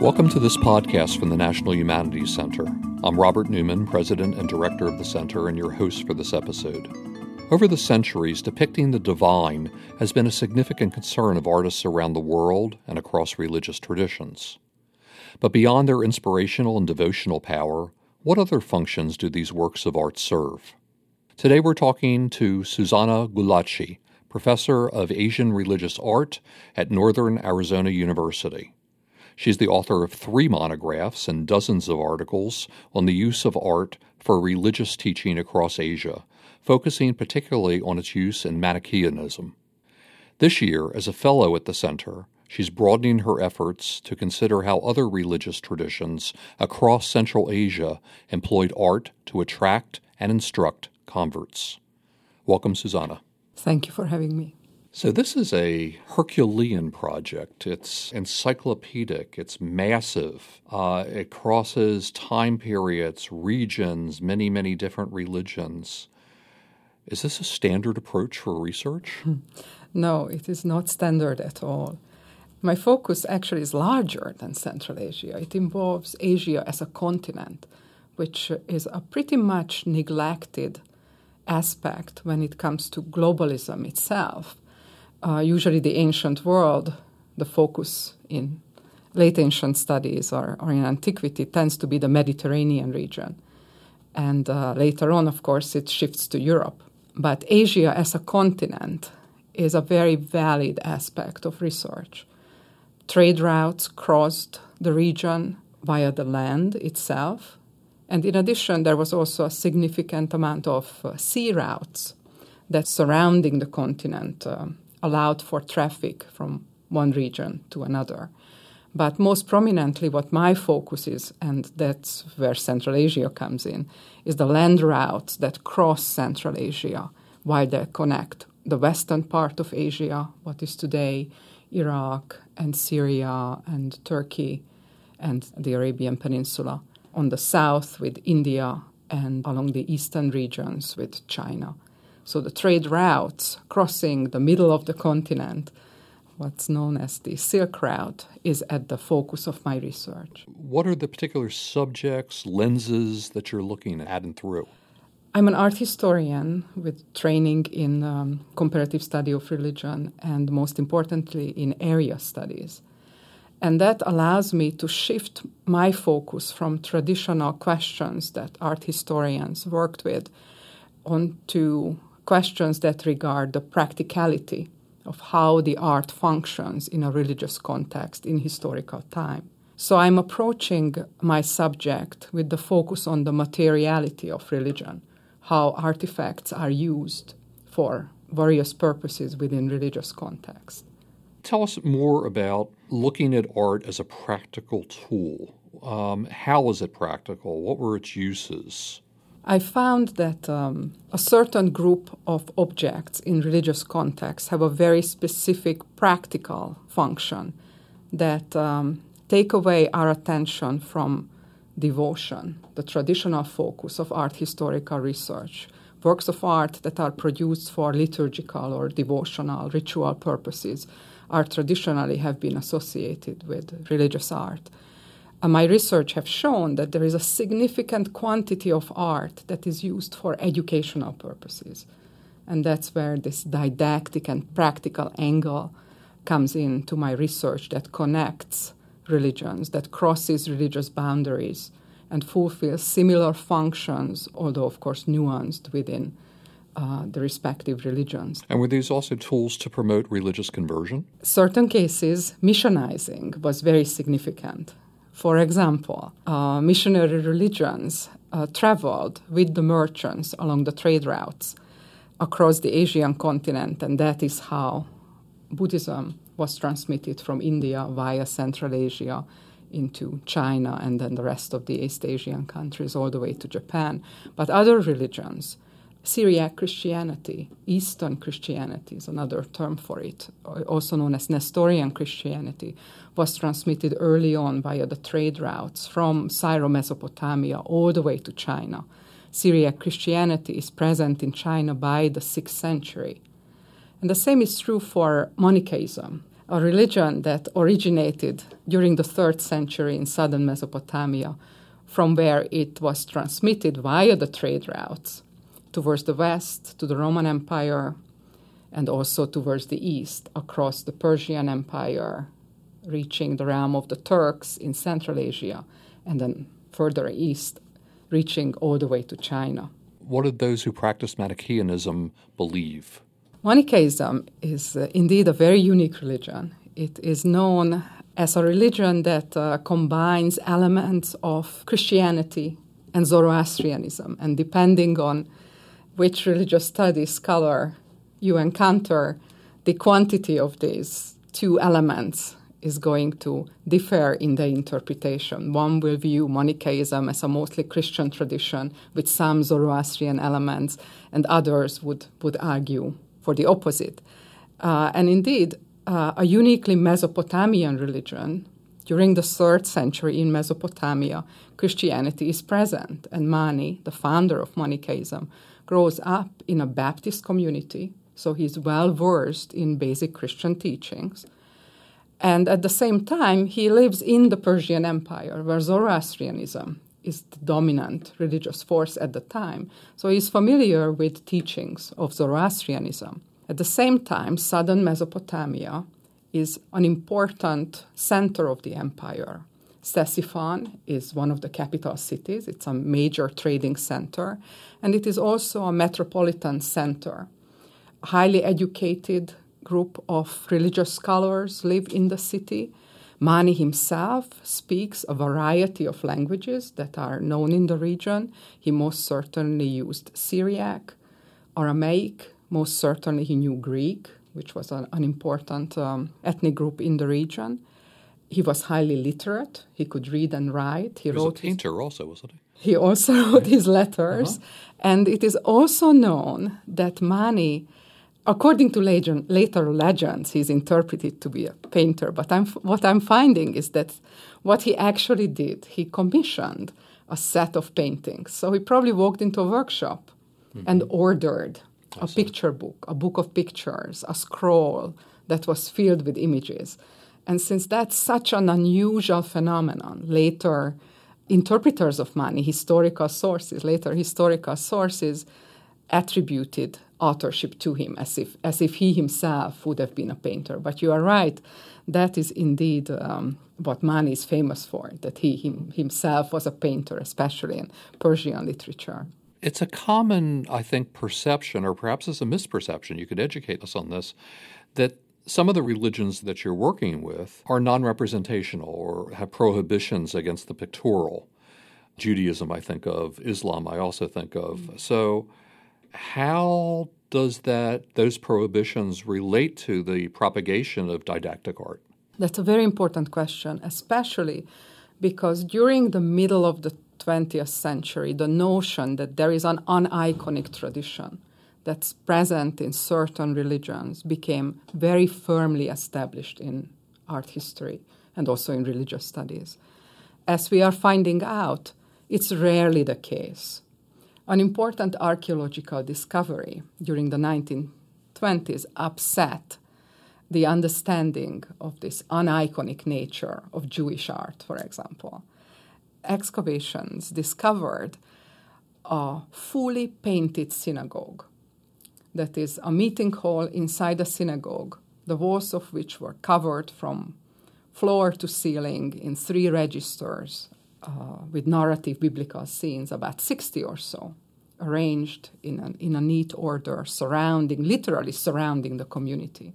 Welcome to this podcast from the National Humanities Center. I'm Robert Newman, President and Director of the Center, and your host for this episode. Over the centuries, depicting the divine has been a significant concern of artists around the world and across religious traditions. But beyond their inspirational and devotional power, what other functions do these works of art serve? Today we're talking to Susanna Gulacsi, professor of Asian religious art at Northern Arizona University. She's the author of three monographs and dozens of articles on the use of art for religious teaching across Asia, focusing particularly on its use in Manichaeism. This year, as a fellow at the center, she's broadening her efforts to consider how other religious traditions across Central Asia employed art to attract and instruct converts. Welcome, Susanna. Thank you for having me. So, this is a Herculean project. It's encyclopedic, it's massive, uh, it crosses time periods, regions, many, many different religions. Is this a standard approach for research? No, it is not standard at all. My focus actually is larger than Central Asia. It involves Asia as a continent, which is a pretty much neglected aspect when it comes to globalism itself uh, usually the ancient world, the focus in late ancient studies or, or in antiquity tends to be the Mediterranean region. And uh, later on, of course, it shifts to Europe. But Asia as a continent is a very valid aspect of research. Trade routes crossed the region via the land itself. And in addition, there was also a significant amount of uh, sea routes that surrounding the continent uh, allowed for traffic from one region to another. But most prominently, what my focus is, and that's where Central Asia comes in, is the land routes that cross Central Asia while they connect the western part of Asia, what is today Iraq and Syria and Turkey and the Arabian Peninsula, on the south with India, and along the eastern regions with China. So the trade routes crossing the middle of the continent, what's known as the Silk Route, is at the focus of my research. What are the particular subjects, lenses that you're looking at and through? I'm an art historian with training in um, comparative study of religion and, most importantly, in area studies. And that allows me to shift my focus from traditional questions that art historians worked with onto questions that regard the practicality of how the art functions in a religious context in historical time. So I'm approaching my subject with the focus on the materiality of religion, how artifacts are used for various purposes within religious context. Tell us more about looking at art as a practical tool. Um, how is it practical? What were its uses? I found that um, a certain group of objects in religious contexts have a very specific practical function that um, take away our attention from devotion, the traditional focus of art historical research. Works of art that are produced for liturgical or devotional ritual purposes are traditionally have been associated with religious art my research have shown that there is a significant quantity of art that is used for educational purposes. And that's where this didactic and practical angle comes into my research that connects religions, that crosses religious boundaries, and fulfills similar functions, although, of course, nuanced within uh, the respective religions. And were these also tools to promote religious conversion? Certain cases, missionizing was very significant. For example, uh, missionary religions uh, traveled with the merchants along the trade routes across the Asian continent, and that is how Buddhism was transmitted from India via Central Asia into China and then the rest of the East Asian countries all the way to Japan. But other religions Syriac Christianity, Eastern Christianity is another term for it, also known as Nestorian Christianity, was transmitted early on via the trade routes from Syro Mesopotamia all the way to China. Syriac Christianity is present in China by the 6th century. And the same is true for Manichaeism. a religion that originated during the third century in southern Mesopotamia, from where it was transmitted via the trade routes towards the west to the Roman Empire and also towards the east across the Persian Empire, reaching the realm of the Turks in Central Asia, and then further east, reaching all the way to China. What did those who practiced Manichaeanism believe? Manichaeism is uh, indeed a very unique religion. It is known as a religion that uh, combines elements of Christianity and Zoroastrianism, and depending on which religious studies scholar you encounter, the quantity of these two elements is going to differ in the interpretation. One will view Manichaeism as a mostly Christian tradition with some Zoroastrian elements, and others would, would argue for the opposite. Uh, and indeed, uh, a uniquely Mesopotamian religion. During the third century in Mesopotamia, Christianity is present, and Mani, the founder of Manichaeism, grows up in a Baptist community, so he's well versed in basic Christian teachings. And at the same time, he lives in the Persian Empire, where Zoroastrianism is the dominant religious force at the time. So he's familiar with teachings of Zoroastrianism. At the same time, southern Mesopotamia is an important center of the empire. Ctesiphon is one of the capital cities. It's a major trading center, and it is also a metropolitan center. A highly educated group of religious scholars live in the city. Mani himself speaks a variety of languages that are known in the region. He most certainly used Syriac, Aramaic, most certainly he knew Greek, which was an, an important um, ethnic group in the region. He was highly literate. He could read and write. He, he wrote a painter his, also, wasn't he? He also wrote his letters. Uh-huh. And it is also known that Mani according to legend, later legends, he's interpreted to be a painter. But I'm, what I'm finding is that what he actually did, he commissioned a set of paintings. So he probably walked into a workshop mm-hmm. and ordered a picture book, a book of pictures, a scroll that was filled with images. And since that's such an unusual phenomenon, later interpreters of Mani, historical sources, later historical sources attributed authorship to him as if as if he himself would have been a painter. But you are right, that is indeed um, what Mani is famous for. That he him, himself was a painter, especially in Persian literature. It's a common, I think, perception, or perhaps it's a misperception. You could educate us on this, that some of the religions that you're working with are non representational or have prohibitions against the pictorial. Judaism, I think of. Islam, I also think of. Mm-hmm. So, how does that those prohibitions relate to the propagation of didactic art? That's a very important question, especially because during the middle of the 20th century, the notion that there is an aniconic tradition that's present in certain religions became very firmly established in art history and also in religious studies. As we are finding out, it's rarely the case. An important archaeological discovery during the 1920s upset the understanding of this aniconic nature of Jewish art, for example. Excavations discovered a fully painted synagogue that is a meeting hall inside a synagogue, the walls of which were covered from floor to ceiling in three registers uh, with narrative biblical scenes, about 60 or so, arranged in a, in a neat order, surrounding, literally surrounding the community.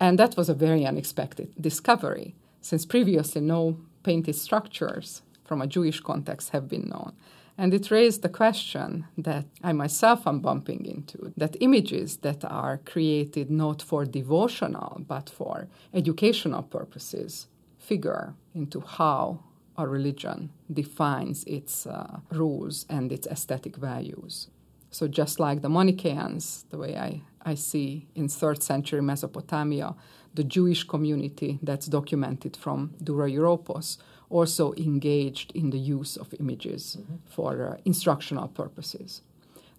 And that was a very unexpected discovery, since previously no painted structures from a Jewish context have been known. And it raised the question that I myself am bumping into that images that are created not for devotional but for educational purposes figure into how a religion defines its uh, rules and its aesthetic values. So, just like the Manichaeans, the way I, I see in third century Mesopotamia, the Jewish community that's documented from Dura Europos also engaged in the use of images mm-hmm. for uh, instructional purposes.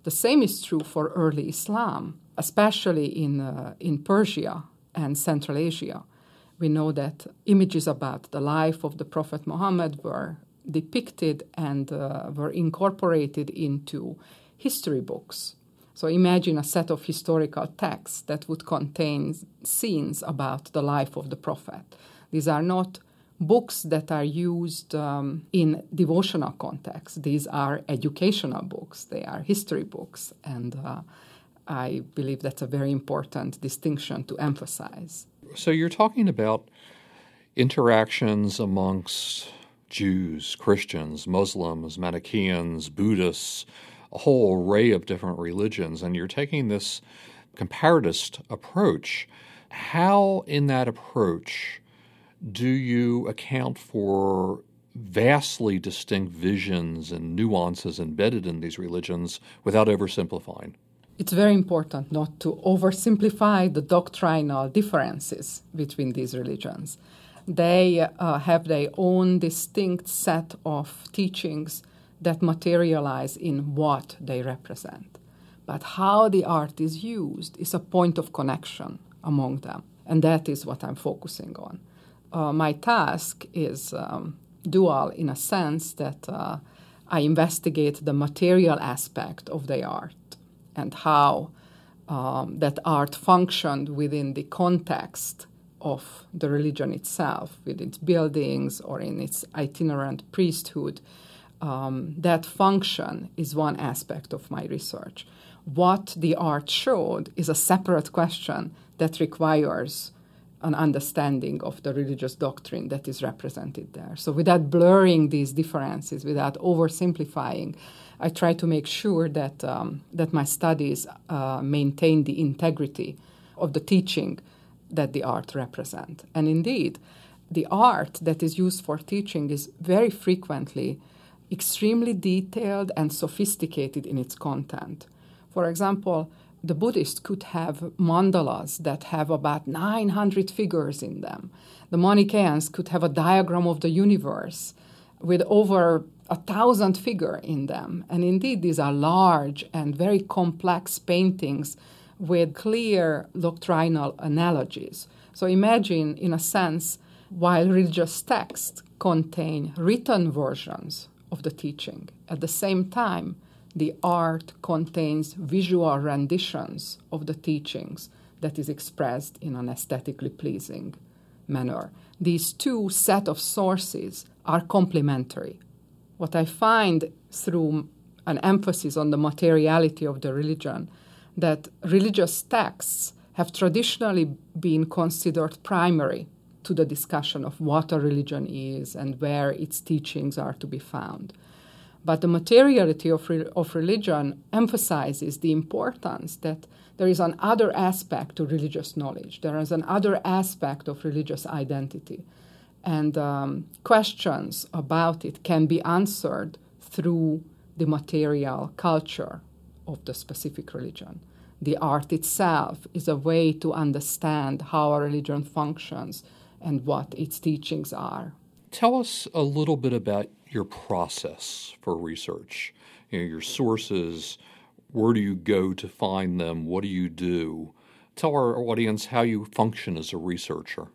The same is true for early Islam, especially in, uh, in Persia and Central Asia. We know that images about the life of the Prophet Muhammad were depicted and uh, were incorporated into history books. So imagine a set of historical texts that would contain scenes about the life of the Prophet. These are not books that are used um, in devotional context. These are educational books, they are history books, and uh, I believe that's a very important distinction to emphasize. So you're talking about interactions amongst Jews, Christians, Muslims, Manichaeans, Buddhists, a whole array of different religions, and you're taking this comparatist approach. How, in that approach, do you account for vastly distinct visions and nuances embedded in these religions without oversimplifying? It's very important not to oversimplify the doctrinal differences between these religions. They uh, have their own distinct set of teachings that materialize in what they represent. But how the art is used is a point of connection among them, and that is what I'm focusing on uh, my task is um, dual in a sense that uh, I investigate the material aspect of the art and how um, that art functioned within the context of the religion itself, with its buildings or in its itinerant priesthood. Um, that function is one aspect of my research. What the art showed is a separate question that requires an understanding of the religious doctrine that is represented there. So, without blurring these differences, without oversimplifying, I try to make sure that, um, that my studies uh, maintain the integrity of the teaching that the art represent. And indeed, the art that is used for teaching is very frequently extremely detailed and sophisticated in its content. For example, the Buddhists could have mandalas that have about 900 figures in them. The Manichaeans could have a diagram of the universe with over a thousand figure in them. And indeed, these are large and very complex paintings with clear doctrinal analogies. So imagine, in a sense, while religious texts contain written versions of the teaching, at the same time, the art contains visual renditions of the teachings that is expressed in an aesthetically pleasing manner. These two set of sources are complementary. What I find through an emphasis on the materiality of the religion that religious texts have traditionally been considered primary to the discussion of what a religion is and where its teachings are to be found. But the materiality of, re- of religion emphasizes the importance that there is an other aspect to religious knowledge, there is an other aspect of religious identity. And um, questions about it can be answered through the material culture of the specific religion. The art itself is a way to understand how a religion functions and what its teachings are. Tell us a little bit about your process for research, you know, your sources, where do you go to find them, what do you do? Tell our audience how you function as a researcher.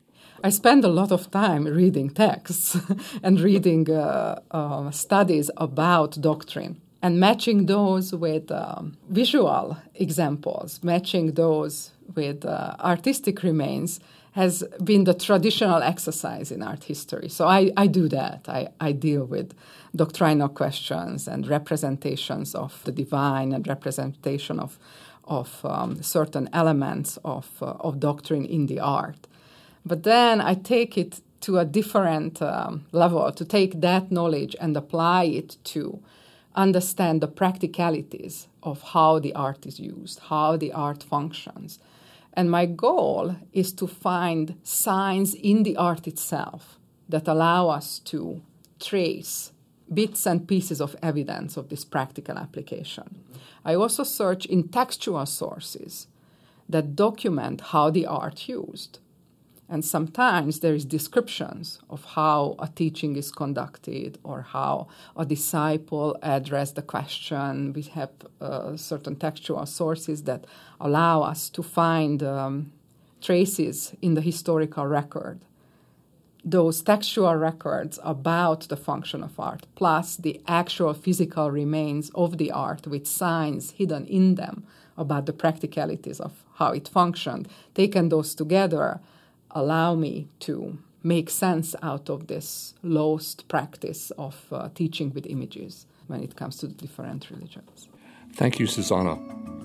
I spend a lot of time reading texts and reading uh, uh, studies about doctrine and matching those with um, visual examples, matching those with uh, artistic remains has been the traditional exercise in art history. So I, I do that. I, I deal with doctrinal questions and representations of the divine and representation of, of um, certain elements of, uh, of doctrine in the art. But then I take it to a different um, level, to take that knowledge and apply it to understand the practicalities of how the art is used, how the art functions and my goal is to find signs in the art itself that allow us to trace bits and pieces of evidence of this practical application. I also search in textual sources that document how the art used. And sometimes there is descriptions of how a teaching is conducted or how a disciple addressed the question. We have uh, certain textual sources that allow us to find um, traces in the historical record, those textual records about the function of art, plus the actual physical remains of the art with signs hidden in them about the practicalities of how it functioned, taken those together, allow me to make sense out of this lost practice of uh, teaching with images when it comes to the different religions. Thank you, Susanna.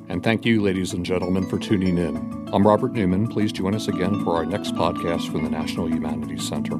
And thank you, ladies and gentlemen, for tuning in. I'm Robert Newman. Please join us again for our next podcast from the National Humanities Center.